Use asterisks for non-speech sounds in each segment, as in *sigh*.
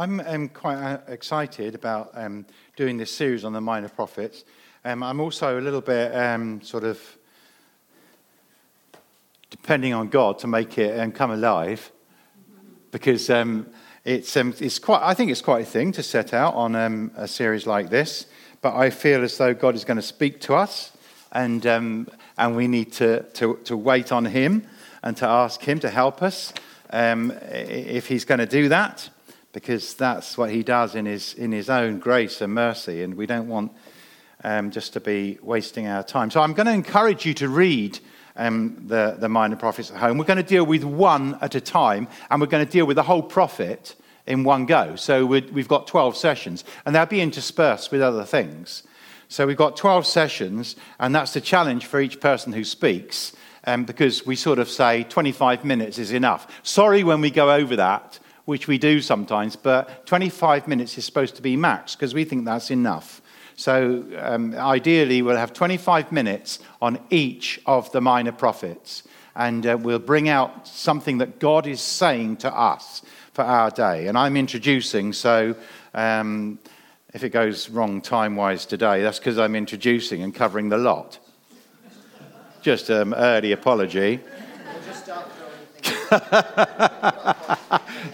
I'm um, quite uh, excited about um, doing this series on the minor prophets. Um, I'm also a little bit um, sort of depending on God to make it um, come alive because um, it's, it's quite, I think it's quite a thing to set out on a series like this. But I feel as though God is going to speak to us and, and we need to, to, to wait on Him and to ask Him to help us if He's going to do that because that's what he does in his, in his own grace and mercy, and we don't want um, just to be wasting our time. So I'm going to encourage you to read um, the, the minor prophets at home. We're going to deal with one at a time, and we're going to deal with the whole prophet in one go. So we've got 12 sessions, and they'll be interspersed with other things. So we've got 12 sessions, and that's the challenge for each person who speaks, um, because we sort of say 25 minutes is enough. Sorry when we go over that which we do sometimes, but 25 minutes is supposed to be max because we think that's enough. So um, ideally, we'll have 25 minutes on each of the minor prophets, and uh, we'll bring out something that God is saying to us for our day. And I'm introducing, so um, if it goes wrong time wise today, that's because I'm introducing and covering the lot. Just an um, early apology. *laughs*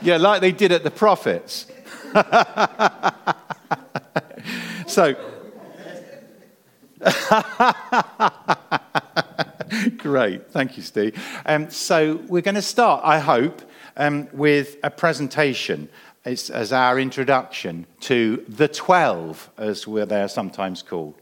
yeah, like they did at the prophets. *laughs* so, *laughs* great. Thank you, Steve. Um, so, we're going to start, I hope, um, with a presentation it's, as our introduction to the 12, as they're sometimes called.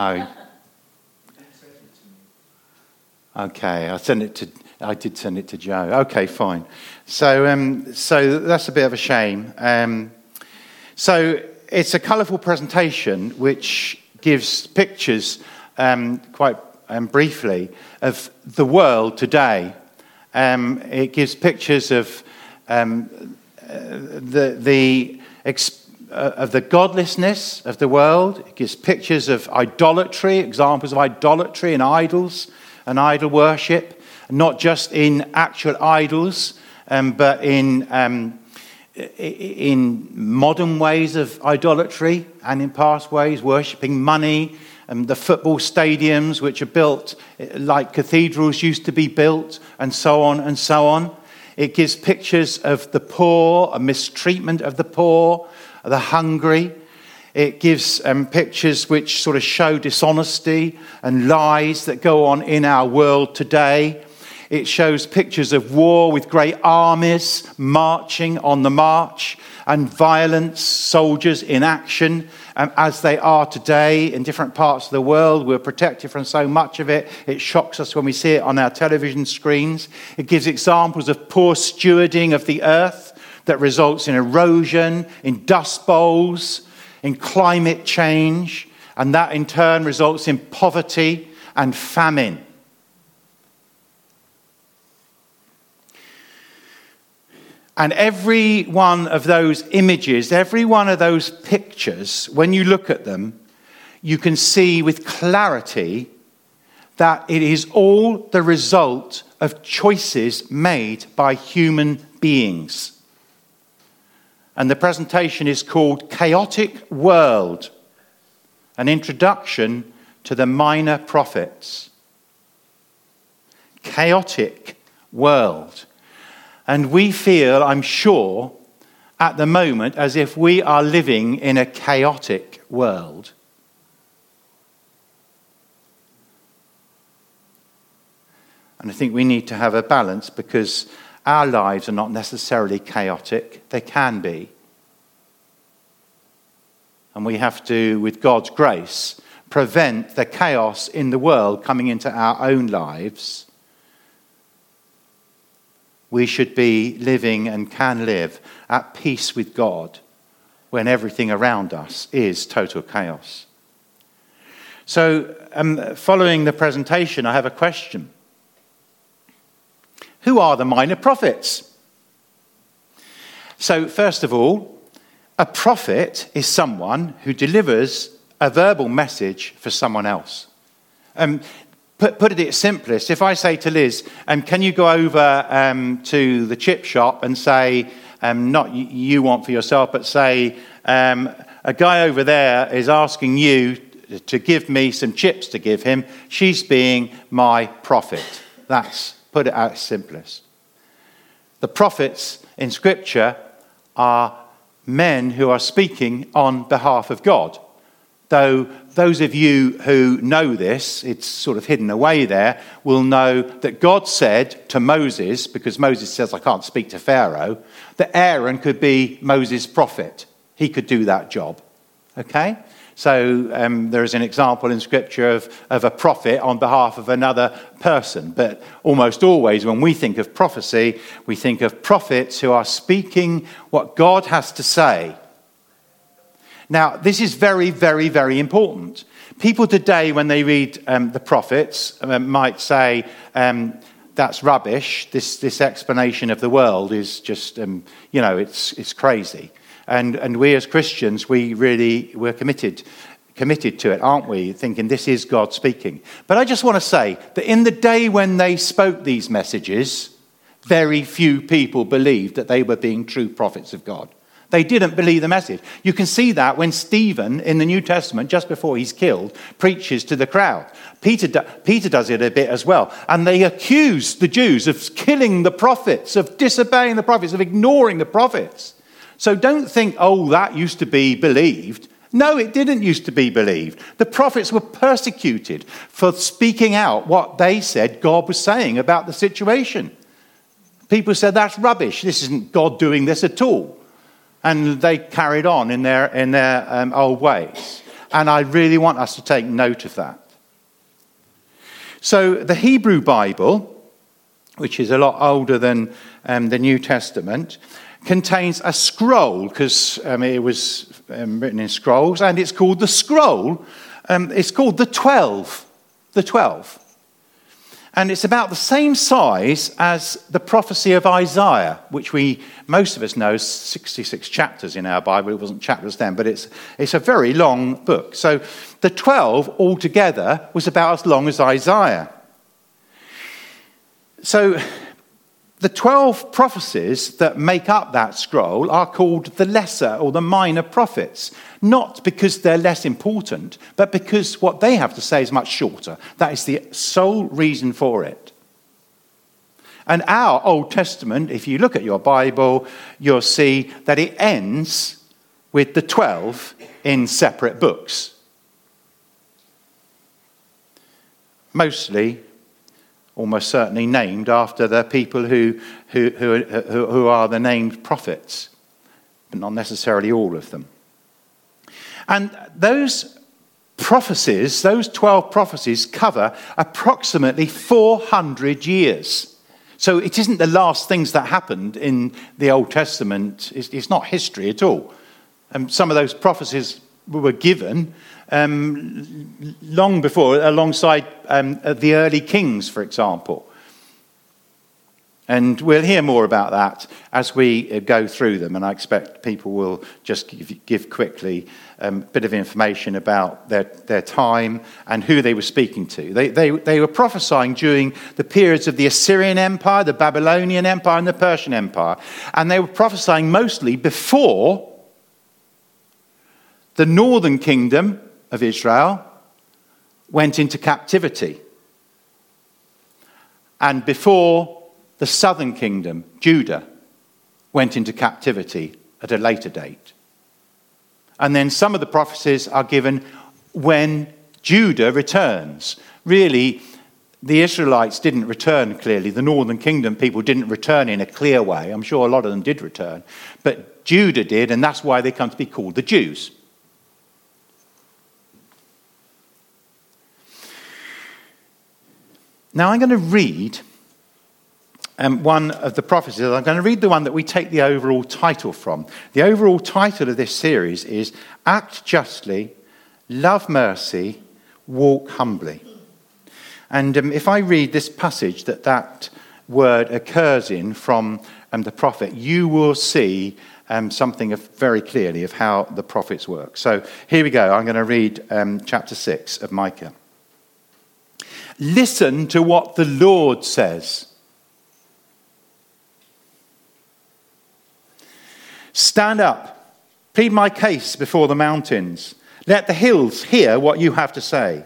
Oh. Okay, I sent it to. I did send it to Joe. Okay, fine. So, um, so that's a bit of a shame. Um, so it's a colourful presentation which gives pictures, um, quite um, briefly, of the world today. Um, it gives pictures of um, the the. Uh, of the godlessness of the world. It gives pictures of idolatry, examples of idolatry and idols and idol worship, not just in actual idols, um, but in, um, in modern ways of idolatry and in past ways, worshipping money, and the football stadiums which are built like cathedrals used to be built, and so on and so on. It gives pictures of the poor, a mistreatment of the poor, the hungry. It gives um, pictures which sort of show dishonesty and lies that go on in our world today. It shows pictures of war with great armies marching on the march and violence, soldiers in action, um, as they are today in different parts of the world. We're protected from so much of it. It shocks us when we see it on our television screens. It gives examples of poor stewarding of the earth that results in erosion, in dust bowls, in climate change, and that in turn results in poverty and famine. And every one of those images, every one of those pictures, when you look at them, you can see with clarity that it is all the result of choices made by human beings and the presentation is called Chaotic World An Introduction to the Minor Prophets. Chaotic World. And we feel, I'm sure, at the moment as if we are living in a chaotic world. And I think we need to have a balance because our lives are not necessarily chaotic, they can be. And we have to, with God's grace, prevent the chaos in the world coming into our own lives. We should be living and can live at peace with God when everything around us is total chaos. So, um, following the presentation, I have a question. Who are the minor prophets? So, first of all, a prophet is someone who delivers a verbal message for someone else. Um, put, put it at simplest, if I say to Liz, um, can you go over um, to the chip shop and say, um, not you want for yourself, but say, um, a guy over there is asking you to give me some chips to give him. She's being my prophet. That's put it out simplest. The prophets in Scripture are men who are speaking on behalf of God. Though those of you who know this, it's sort of hidden away there, will know that God said to Moses, because Moses says, I can't speak to Pharaoh, that Aaron could be Moses' prophet. He could do that job. Okay? So um, there is an example in Scripture of, of a prophet on behalf of another person. But almost always, when we think of prophecy, we think of prophets who are speaking what God has to say. Now, this is very, very, very important. People today, when they read um, the prophets, um, might say, um, that's rubbish. This, this explanation of the world is just, um, you know, it's, it's crazy. And, and we as Christians, we really, we're committed, committed to it, aren't we? Thinking this is God speaking. But I just want to say that in the day when they spoke these messages, very few people believed that they were being true prophets of God. They didn't believe the message. You can see that when Stephen in the New Testament, just before he's killed, preaches to the crowd. Peter, Peter does it a bit as well. And they accuse the Jews of killing the prophets, of disobeying the prophets, of ignoring the prophets. So don't think, oh, that used to be believed. No, it didn't used to be believed. The prophets were persecuted for speaking out what they said God was saying about the situation. People said, that's rubbish. This isn't God doing this at all. And they carried on in their, in their um, old ways. And I really want us to take note of that. So the Hebrew Bible, which is a lot older than um, the New Testament, contains a scroll, because um, it was um, written in scrolls, and it's called the scroll. Um, it's called the Twelve. The Twelve. And it's about the same size as the prophecy of Isaiah, which we, most of us know, is 66 chapters in our Bible. It wasn't chapters then, but it's, it's a very long book. So the 12 altogether was about as long as Isaiah. So the 12 prophecies that make up that scroll are called the lesser or the minor prophets, not because they're less important, but because what they have to say is much shorter. That is the sole reason for it. And our Old Testament, if you look at your Bible, you'll see that it ends with the 12 in separate books. Mostly almost certainly named after the people who, who, who, who are the named prophets, but not necessarily all of them. And those prophecies, those 12 prophecies, cover approximately 400 years. So it isn't the last things that happened in the Old Testament, it's, it's not history at all. And some of those prophecies were given um, long before, alongside um, the early kings, for example. And we'll hear more about that as we uh, go through them. And I expect people will just give, quickly um, a bit of information about their, their time and who they were speaking to. They, they, they were prophesying during the periods of the Assyrian Empire, the Babylonian Empire, and the Persian Empire. And they were prophesying mostly before the northern kingdom of Israel went into captivity. And before the southern kingdom, Judah, went into captivity at a later date. And then some of the prophecies are given when Judah returns. Really, the Israelites didn't return clearly. The northern kingdom people didn't return in a clear way. I'm sure a lot of them did return. But Judah did, and that's why they come to be called the Jews. Now I'm going to read um, one of the prophecies. I'm going to read the one that we take the overall title from. The overall title of this series is Act Justly, Love Mercy, Walk Humbly. And um, if I read this passage that that word occurs in from um, the prophet, you will see um, something of, very clearly of how the prophets work. So here we go. I'm going to read um, chapter 6 of Micah. Listen to what the Lord says. Stand up, plead my case before the mountains. Let the hills hear what you have to say.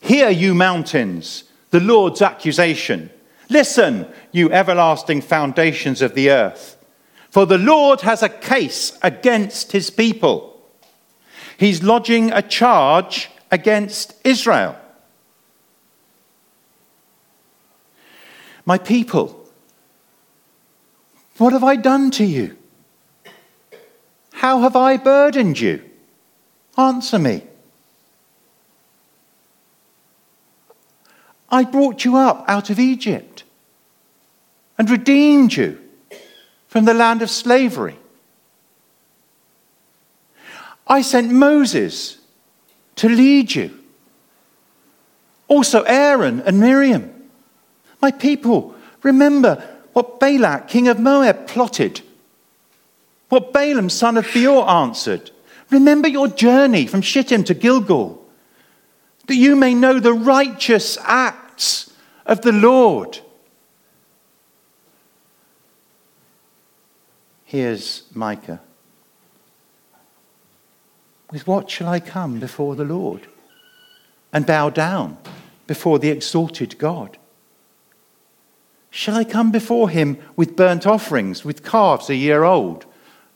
Hear, you mountains, the Lord's accusation. Listen, you everlasting foundations of the earth. For the Lord has a case against his people. He's lodging a charge against Israel. My people, what have I done to you? How have I burdened you? Answer me. I brought you up out of Egypt and redeemed you from the land of slavery. I sent Moses to lead you. Also, Aaron and Miriam. My people, remember what Balak, king of Moab, plotted what Balaam, son of Beor, answered Remember your journey from Shittim to Gilgal, that you may know the righteous acts of the Lord. Here's Micah. With what shall I come before the Lord and bow down before the exalted God? Shall I come before him with burnt offerings, with calves a year old?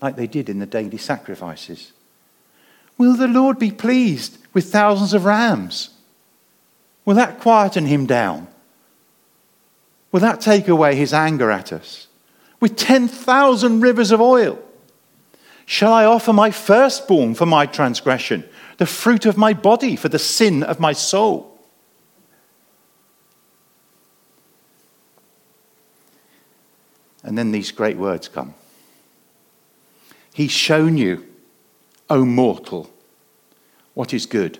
like they did in the daily sacrifices? Will the Lord be pleased with thousands of rams? Will that quieten him down? Will that take away his anger at us? With 10,000 rivers of oil? Shall I offer my firstborn for my transgression, the fruit of my body for the sin of my soul? And then these great words come. He's shown you, O mortal, what is good.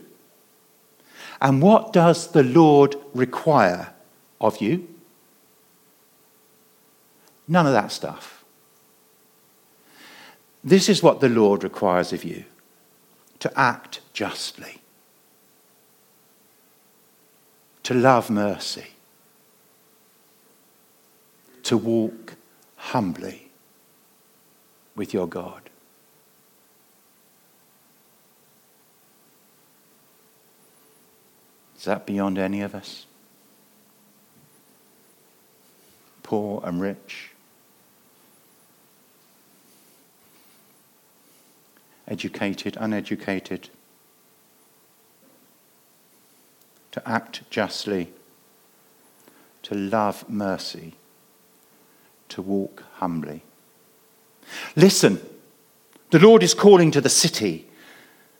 And what does the Lord require of you? None of that stuff. This is what the Lord requires of you to act justly, to love mercy, to walk humbly with your God. Is that beyond any of us? Poor and rich? Educated, uneducated? To act justly, to love mercy, to walk humbly. Listen, the Lord is calling to the city,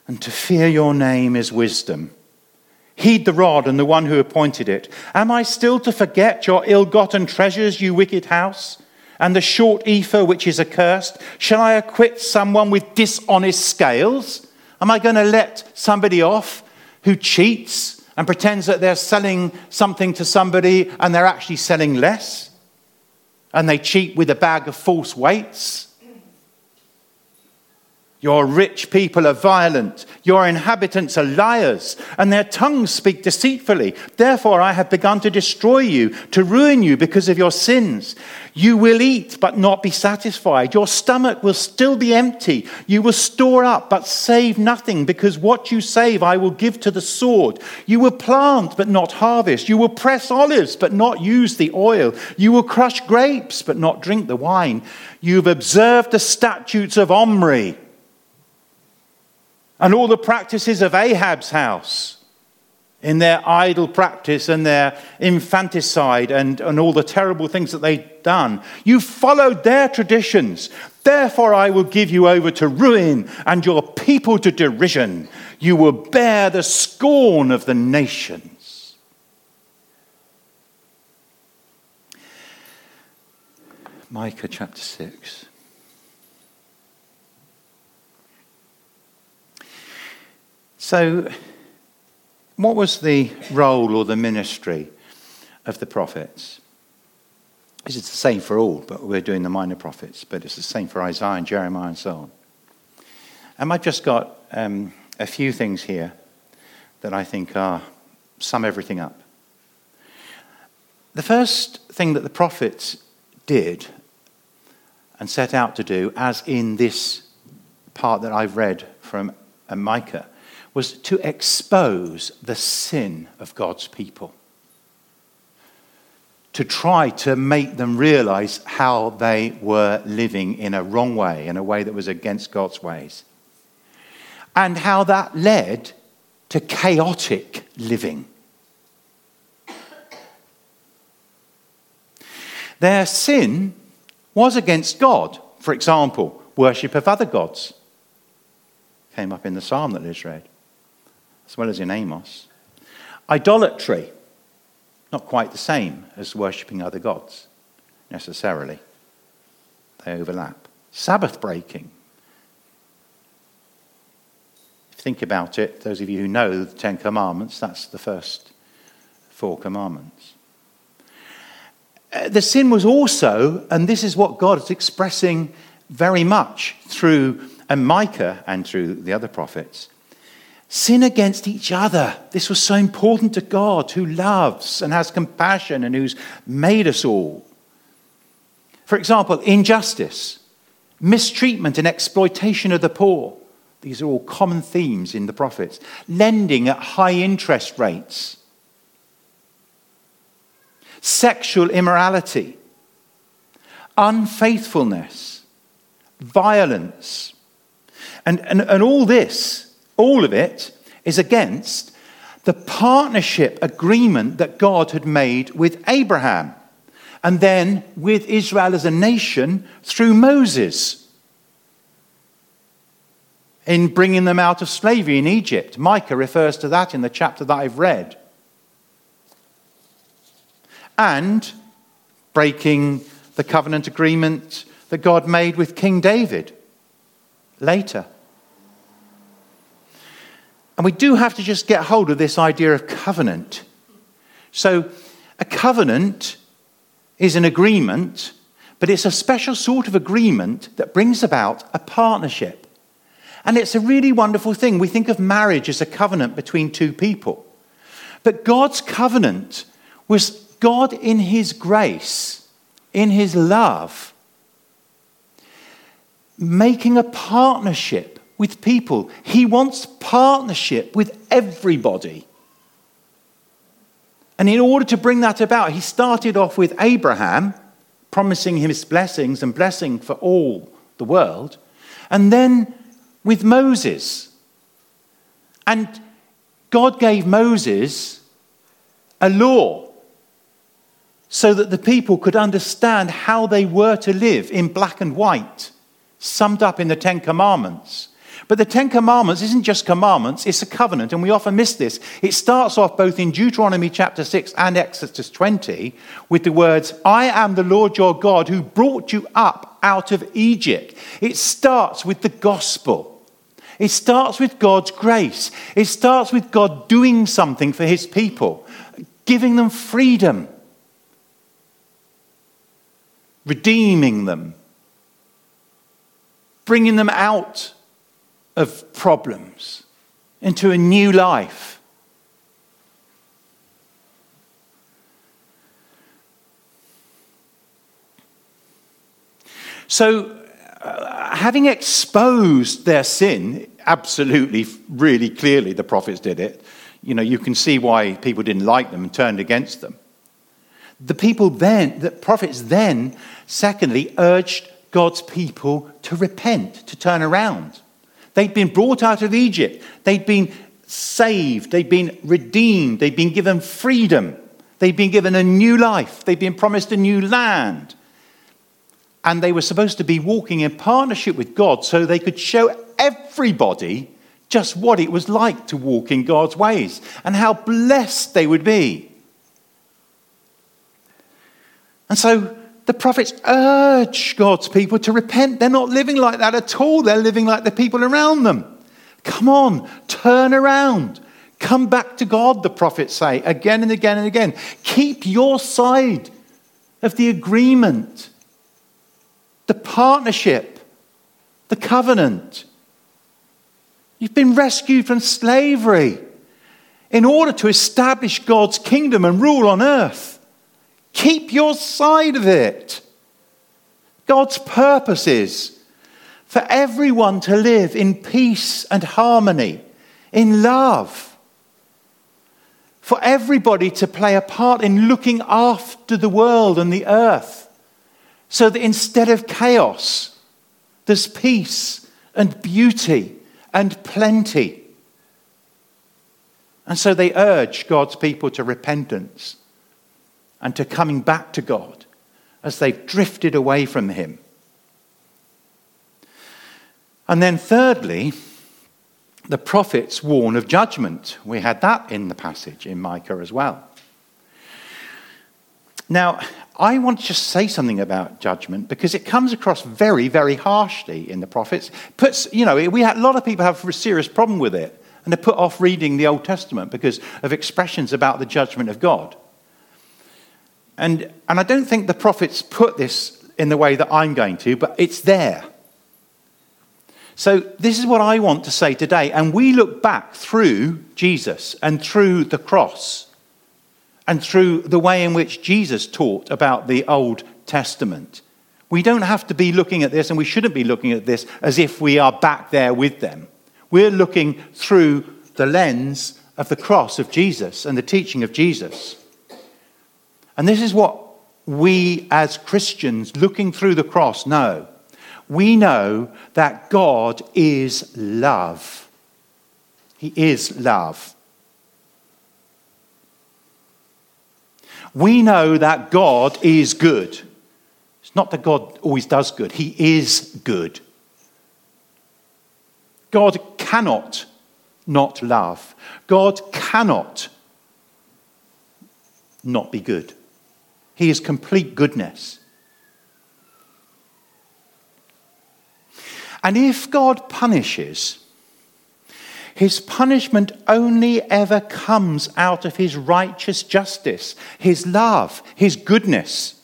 and to fear your name is wisdom. Heed the rod and the one who appointed it. Am I still to forget your ill gotten treasures, you wicked house, and the short ephah which is accursed? Shall I acquit someone with dishonest scales? Am I going to let somebody off who cheats and pretends that they're selling something to somebody and they're actually selling less? And they cheat with a bag of false weights? Your rich people are violent. Your inhabitants are liars, and their tongues speak deceitfully. Therefore, I have begun to destroy you, to ruin you because of your sins. You will eat, but not be satisfied. Your stomach will still be empty. You will store up, but save nothing, because what you save I will give to the sword. You will plant, but not harvest. You will press olives, but not use the oil. You will crush grapes, but not drink the wine. You've observed the statutes of Omri and all the practices of Ahab's house in their idol practice and their infanticide and, and all the terrible things that they'd done. You followed their traditions. Therefore, I will give you over to ruin and your people to derision. You will bear the scorn of the nations. Micah chapter 6. So, what was the role or the ministry of the prophets? This is the same for all, but we're doing the minor prophets, but it's the same for Isaiah and Jeremiah and so on. And I've just got um, a few things here that I think are sum everything up. The first thing that the prophets did and set out to do, as in this part that I've read from Micah, was to expose the sin of God's people. To try to make them realize how they were living in a wrong way, in a way that was against God's ways. And how that led to chaotic living. Their sin was against God. For example, worship of other gods. Came up in the psalm that Liz read, as well as in Amos. Idolatry, not quite the same as worshipping other gods, necessarily. They overlap. Sabbath breaking. Think about it, those of you who know the Ten Commandments, that's the first four commandments. Uh, the sin was also, and this is what God is expressing very much through Micah and through the other prophets sin against each other. This was so important to God who loves and has compassion and who's made us all. For example, injustice, mistreatment and exploitation of the poor. These are all common themes in the prophets. Lending at high interest rates sexual immorality, unfaithfulness, violence. And, and, and all this, all of it, is against the partnership agreement that God had made with Abraham and then with Israel as a nation through Moses in bringing them out of slavery in Egypt. Micah refers to that in the chapter that I've read and breaking the covenant agreement that God made with King David later. And we do have to just get hold of this idea of covenant. So, a covenant is an agreement, but it's a special sort of agreement that brings about a partnership. And it's a really wonderful thing. We think of marriage as a covenant between two people. But God's covenant was God, in His grace, in His love, making a partnership with people. He wants partnership with everybody. And in order to bring that about, he started off with Abraham, promising him his blessings and blessing for all the world, and then with Moses. And God gave Moses a law so that the people could understand how they were to live in black and white, summed up in the Ten Commandments. But the Ten Commandments isn't just commandments, it's a covenant, and we often miss this. It starts off both in Deuteronomy chapter 6 and Exodus 20 with the words, I am the Lord your God who brought you up out of Egypt. It starts with the gospel. It starts with God's grace. It starts with God doing something for his people, giving them freedom redeeming them, bringing them out of problems into a new life. So, uh, having exposed their sin, absolutely, really clearly, the prophets did it. You know, you can see why people didn't like them and turned against them. The people then, the prophets then, secondly, urged God's people to repent, to turn around. They'd been brought out of Egypt, they'd been saved, they'd been redeemed, they'd been given freedom, they'd been given a new life, they'd been promised a new land. And they were supposed to be walking in partnership with God so they could show everybody just what it was like to walk in God's ways and how blessed they would be. And so the prophets urge God's people to repent. They're not living like that at all. They're living like the people around them. Come on, turn around. Come back to God, the prophets say again and again and again. Keep your side of the agreement, the partnership, the covenant. You've been rescued from slavery in order to establish God's kingdom and rule on earth. Keep your side of it. God's purpose is for everyone to live in peace and harmony, in love. For everybody to play a part in looking after the world and the earth. So that instead of chaos, there's peace and beauty and plenty. And so they urge God's people to repentance and to coming back to God as they've drifted away from Him. And then, thirdly, the prophets warn of judgment. We had that in the passage in Micah as well. Now, I want to just say something about judgment because it comes across very, very harshly in the prophets. Puts, you know, we had, a lot of people have a serious problem with it, and they put off reading the Old Testament because of expressions about the judgment of God. And, and I don't think the prophets put this in the way that I'm going to, but it's there. So, this is what I want to say today. And we look back through Jesus and through the cross and through the way in which Jesus taught about the Old Testament. We don't have to be looking at this, and we shouldn't be looking at this as if we are back there with them. We're looking through the lens of the cross of Jesus and the teaching of Jesus. And this is what we as Christians looking through the cross know. We know that God is love. He is love. We know that God is good. It's not that God always does good, He is good. God cannot not love. God cannot not be good. He is complete goodness. And if God punishes, his punishment only ever comes out of his righteous justice, his love, his goodness.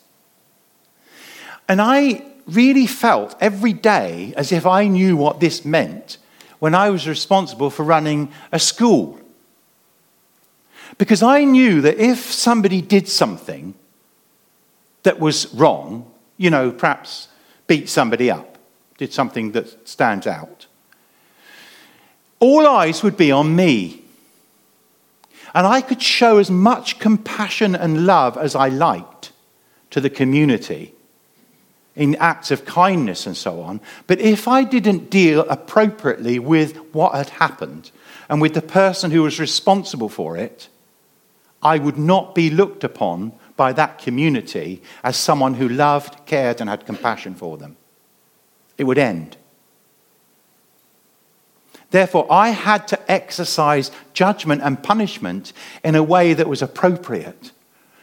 And I really felt every day as if I knew what this meant when I was responsible for running a school. Because I knew that if somebody did something that was wrong, you know, perhaps beat somebody up, did something that stands out, all eyes would be on me. And I could show as much compassion and love as I liked to the community in acts of kindness and so on. But if I didn't deal appropriately with what had happened and with the person who was responsible for it, I would not be looked upon by that community as someone who loved, cared, and had compassion for them. It would end. Therefore, I had to exercise judgment and punishment in a way that was appropriate,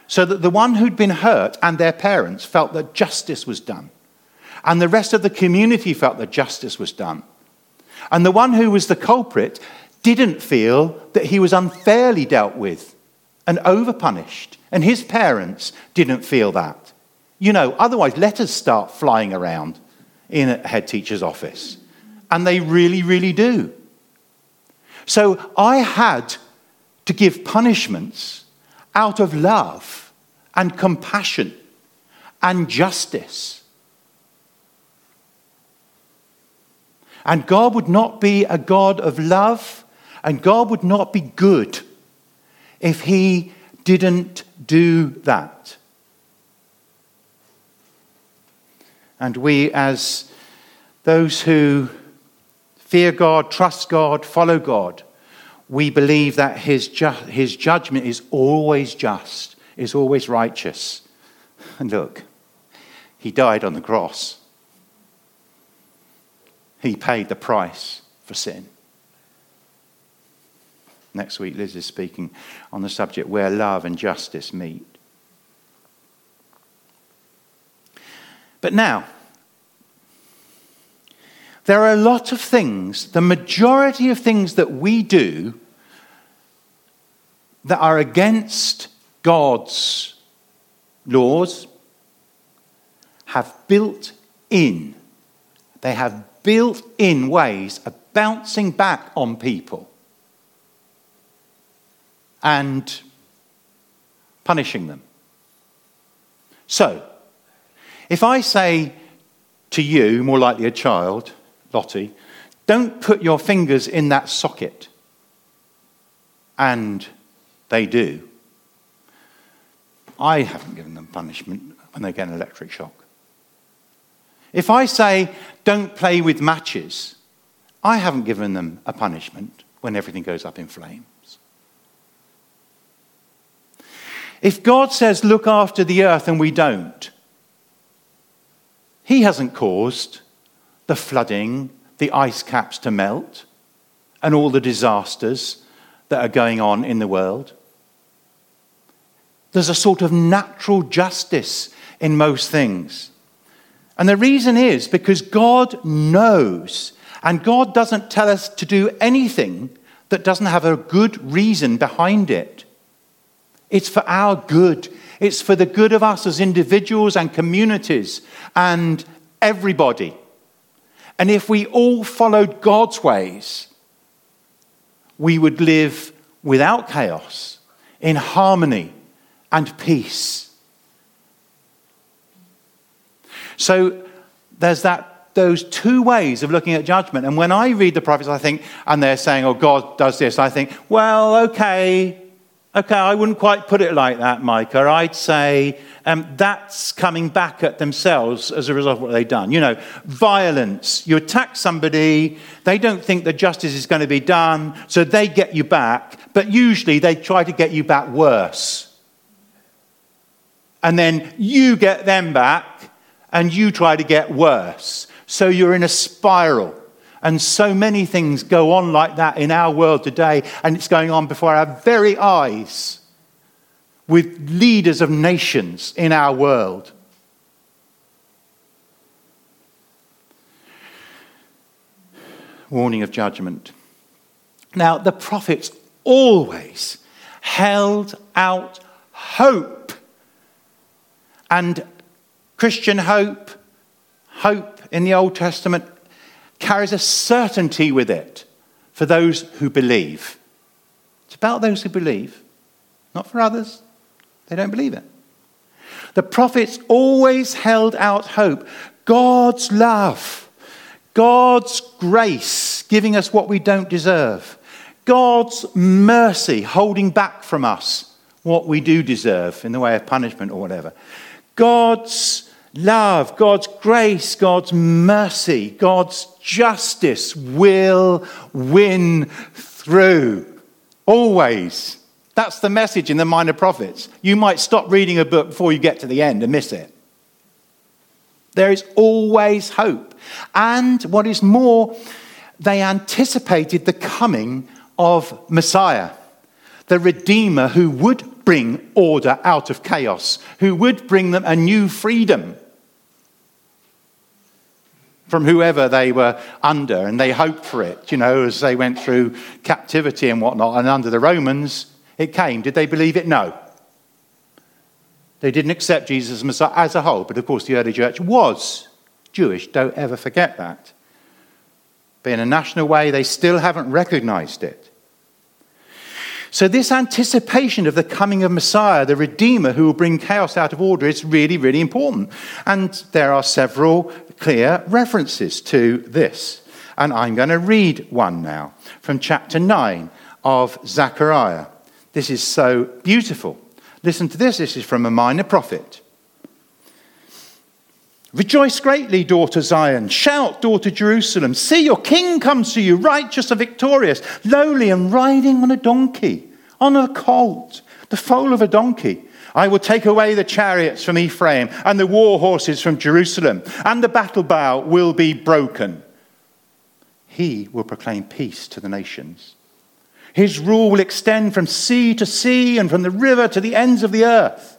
so that the one who'd been hurt and their parents felt that justice was done, and the rest of the community felt that justice was done. And the one who was the culprit didn't feel that he was unfairly dealt with and overpunished. And his parents didn't feel that. You know, otherwise, letters start flying around in a head teacher's office. And they really, really do. So I had to give punishments out of love and compassion and justice. And God would not be a God of love, and God would not be good if He didn't do that. And we, as those who fear God, trust God, follow God, we believe that his, ju- his judgment is always just, is always righteous. *laughs* And look, he died on the cross. He paid the price for sin. Next week, Liz is speaking on the subject where love and justice meet. But now, there are a lot of things, the majority of things that we do that are against God's laws, have built in, they have built in ways of bouncing back on people and punishing them. So, if I say to you, more likely a child, Lottie, don't put your fingers in that socket, and they do, I haven't given them punishment when they get an electric shock. If I say, don't play with matches, I haven't given them a punishment when everything goes up in flames. If God says, look after the earth, and we don't, He hasn't caused the flooding, the ice caps to melt, and all the disasters that are going on in the world. There's a sort of natural justice in most things. And the reason is because God knows, and God doesn't tell us to do anything that doesn't have a good reason behind it. It's for our good. It's for the good of us as individuals and communities and everybody. And if we all followed God's ways, we would live without chaos, in harmony and peace. So there's that those two ways of looking at judgment. And when I read the prophets, I think, and they're saying, oh, God does this, I think, well, okay, okay, I wouldn't quite put it like that, Micah. I'd say um, that's coming back at themselves as a result of what they've done. You know, violence. You attack somebody, they don't think that justice is going to be done, so they get you back, but usually they try to get you back worse. And then you get them back, and you try to get worse. So you're in a spiral. And so many things go on like that in our world today, and it's going on before our very eyes with leaders of nations in our world. Warning of judgment. Now, the prophets always held out hope. And Christian hope, hope in the Old Testament, carries a certainty with it for those who believe. It's about those who believe, not for others. They don't believe it. The prophets always held out hope God's love, God's grace giving us what we don't deserve, God's mercy holding back from us what we do deserve in the way of punishment or whatever. God's love, God's grace, God's mercy, God's justice will win through. Always. That's the message in the Minor Prophets. You might stop reading a book before you get to the end and miss it. There is always hope. And what is more, they anticipated the coming of Messiah, the Redeemer who would bring order out of chaos, who would bring them a new freedom from whoever they were under, and they hoped for it, you know, as they went through captivity and whatnot. And under the Romans, it came. Did they believe it? No. They didn't accept Jesus as Messiah as a whole, but of course, the early church was Jewish. Don't ever forget that. But in a national way, they still haven't recognized it. So, this anticipation of the coming of Messiah, the Redeemer who will bring chaos out of order, is really, really important. And there are several clear references to this. And I'm going to read one now from chapter 9 of Zechariah. This is so beautiful. Listen to this. This is from a minor prophet. Rejoice greatly, daughter Zion. Shout, daughter Jerusalem. See, your king comes to you, righteous and victorious, lowly and riding on a donkey, on a colt, the foal of a donkey. I will take away the chariots from Ephraim and the war horses from Jerusalem, and the battle bow will be broken. He will proclaim peace to the nations. His rule will extend from sea to sea and from the river to the ends of the earth.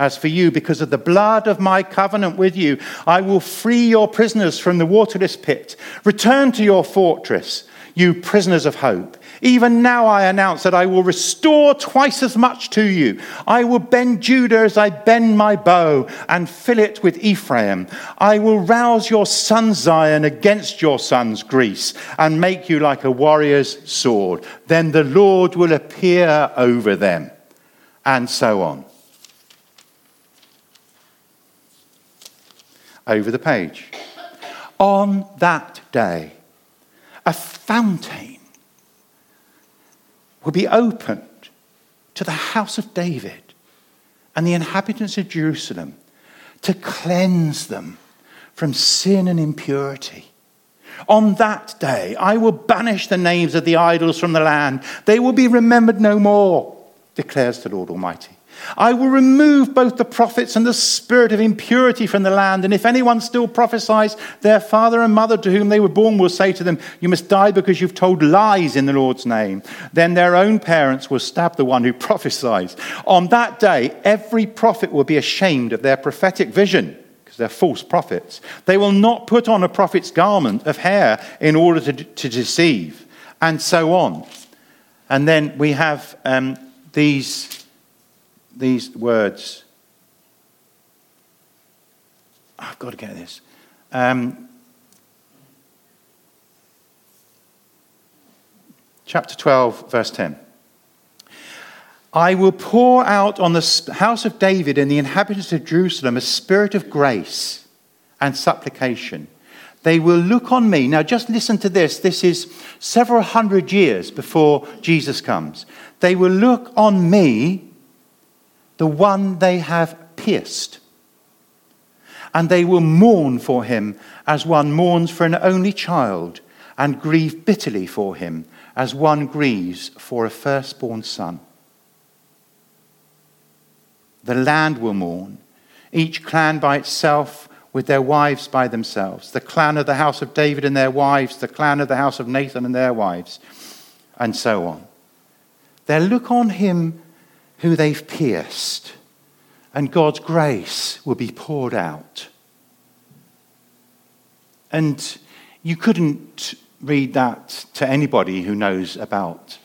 As for you, because of the blood of my covenant with you, I will free your prisoners from the waterless pit. Return to your fortress, you prisoners of hope. Even now I announce that I will restore twice as much to you. I will bend Judah as I bend my bow and fill it with Ephraim. I will rouse your son Zion against your sons Greece and make you like a warrior's sword. Then the Lord will appear over them. And so on. Over the page. On that day, a fountain will be opened to the house of David and the inhabitants of Jerusalem to cleanse them from sin and impurity. On that day, I will banish the names of the idols from the land. They will be remembered no more, declares the Lord Almighty. I will remove both the prophets and the spirit of impurity from the land. And if anyone still prophesies, their father and mother to whom they were born will say to them, You must die because you've told lies in the Lord's name. Then their own parents will stab the one who *laughs* prophesies. On that day, every prophet will be ashamed of their prophetic vision because they're false prophets. They will not put on a prophet's garment of hair in order to, to deceive, and so on. And then we have um, these these words. I've got to get this. Um, chapter 12, verse 10. I will pour out on the house of David and the inhabitants of Jerusalem a spirit of grace and supplication. They will look on me. Now, just listen to this. This is several hundred years before Jesus comes. They will look on me the one they have pierced. And they will mourn for him as one mourns for an only child, and grieve bitterly for him as one grieves for a firstborn son. The land will mourn, each clan by itself, with their wives by themselves. The clan of the house of David and their wives, the clan of the house of Nathan and their wives, and so on. They'll look on him who they've pierced, and God's grace will be poured out. And you couldn't read that to anybody who knows about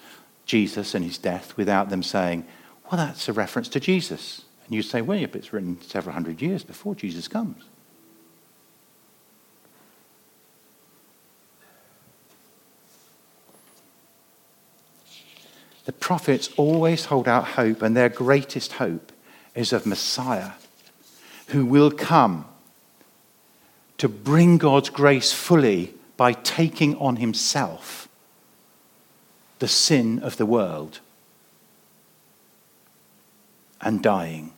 Jesus and his death without them saying, well, that's a reference to Jesus. And you say, well, it's written several hundred years before Jesus comes. The prophets always hold out hope, and their greatest hope is of Messiah, who will come to bring God's grace fully by taking on himself the sin of the world and dying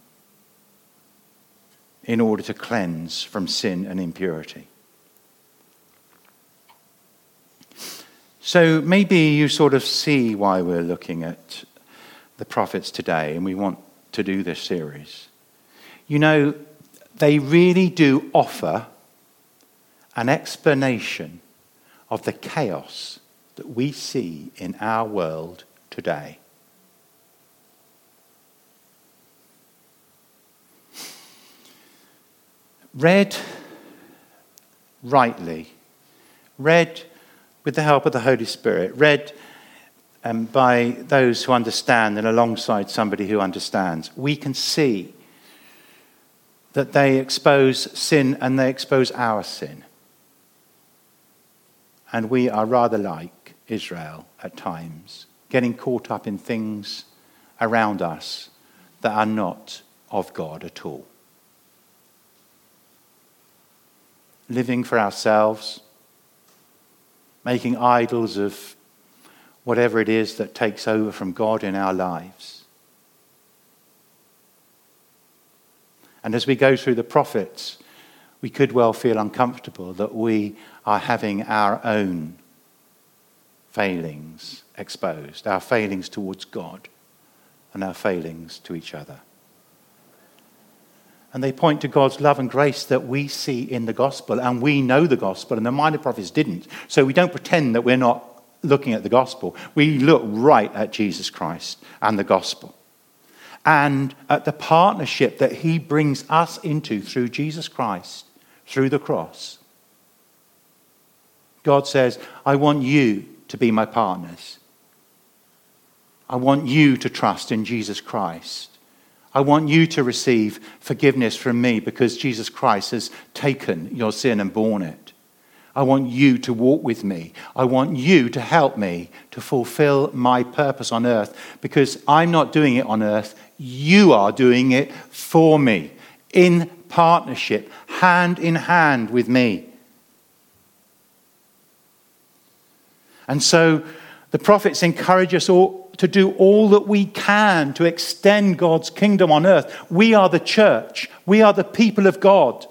in order to cleanse from sin and impurity. So maybe you sort of see why we're looking at the prophets today and we want to do this series. You know, they really do offer an explanation of the chaos that we see in our world today. Read rightly, read with the help of the Holy Spirit, read um, by those who understand and alongside somebody who understands, we can see that they expose sin and they expose our sin. And we are rather like Israel at times, getting caught up in things around us that are not of God at all. Living for ourselves making idols of whatever it is that takes over from God in our lives. And as we go through the prophets, we could well feel uncomfortable that we are having our own failings exposed, our failings towards God and our failings to each other. And they point to God's love and grace that we see in the gospel, and we know the gospel, and the minor prophets didn't. So we don't pretend that we're not looking at the gospel. We look right at Jesus Christ and the gospel, and at the partnership that he brings us into through Jesus Christ, through the cross. God says, I want you to be my partners I want you to trust in Jesus Christ. I want you to receive forgiveness from me because Jesus Christ has taken your sin and borne it. I want you to walk with me. I want you to help me to fulfill my purpose on earth because I'm not doing it on earth. You are doing it for me in partnership, hand in hand with me. And so the prophets encourage us all to do all that we can to extend God's kingdom on earth. We are the church, we are the people of God.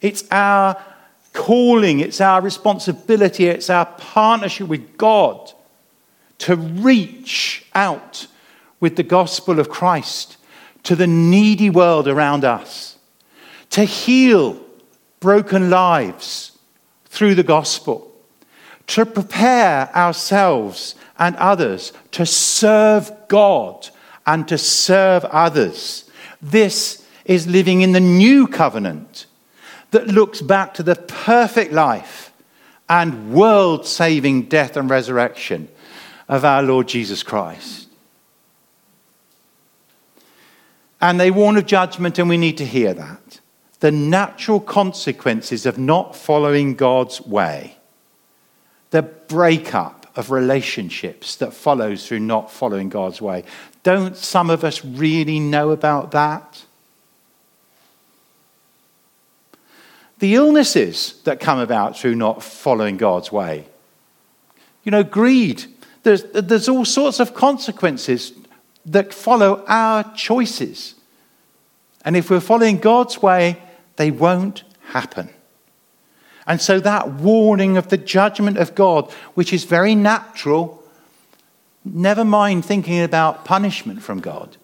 It's our calling, it's our responsibility, it's our partnership with God to reach out with the gospel of Christ to the needy world around us, to heal broken lives through the gospel, to prepare ourselves and others to serve God and to serve others. This is living in the new covenant that looks back to the perfect life and world saving death and resurrection of our Lord Jesus Christ. And they warn of judgment, and we need to hear that. The natural consequences of not following God's way, breakup of relationships that follows through not following God's way. Don't some of us really know about that? The illnesses that come about through not following God's way. You know, greed. There's, there's all sorts of consequences that follow our choices. And if we're following God's way, they won't happen. And so that warning of the judgment of God, which is very natural, never mind thinking about punishment from God,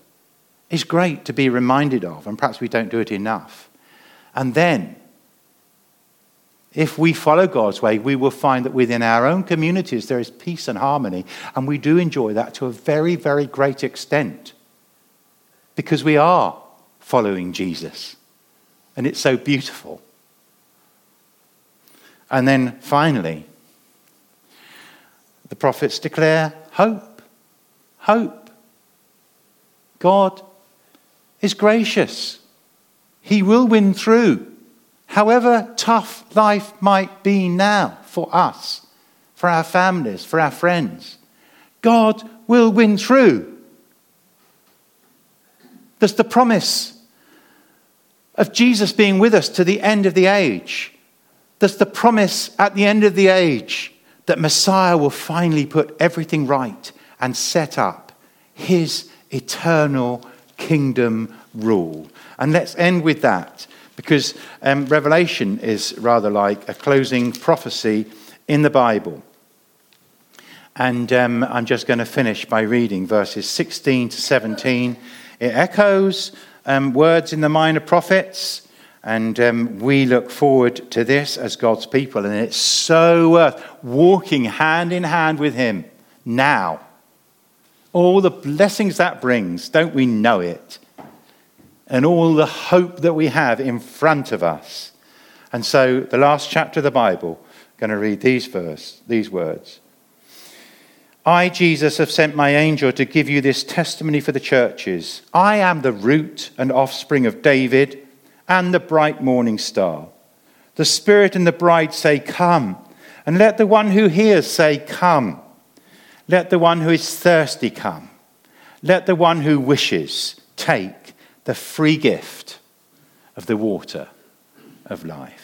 is great to be reminded of, and perhaps we don't do it enough. And then, if we follow God's way, we will find that within our own communities there is peace and harmony, and we do enjoy that to a very, very great extent because we are following Jesus. And it's so beautiful. And then finally, the prophets declare hope. Hope. God is gracious. He will win through. However tough life might be now for us, for our families, for our friends, God will win through. There's the promise of Jesus being with us to the end of the age. There's the promise at the end of the age that Messiah will finally put everything right and set up his eternal kingdom rule. And let's end with that because um, Revelation is rather like a closing prophecy in the Bible. And um, I'm just going to finish by reading verses 16 to 17. It echoes um, words in the minor prophets. And um, we look forward to this as God's people. And it's so worth walking hand in hand with Him now. All the blessings that brings, don't we know it? And all the hope that we have in front of us. And so, the last chapter of the Bible, I'm going to read these verse, these words. I, Jesus, have sent my angel to give you this testimony for the churches. I am the root and offspring of David and the bright morning star. The Spirit and the bride say, Come. And let the one who hears say, Come. Let the one who is thirsty come. Let the one who wishes take the free gift of the water of life.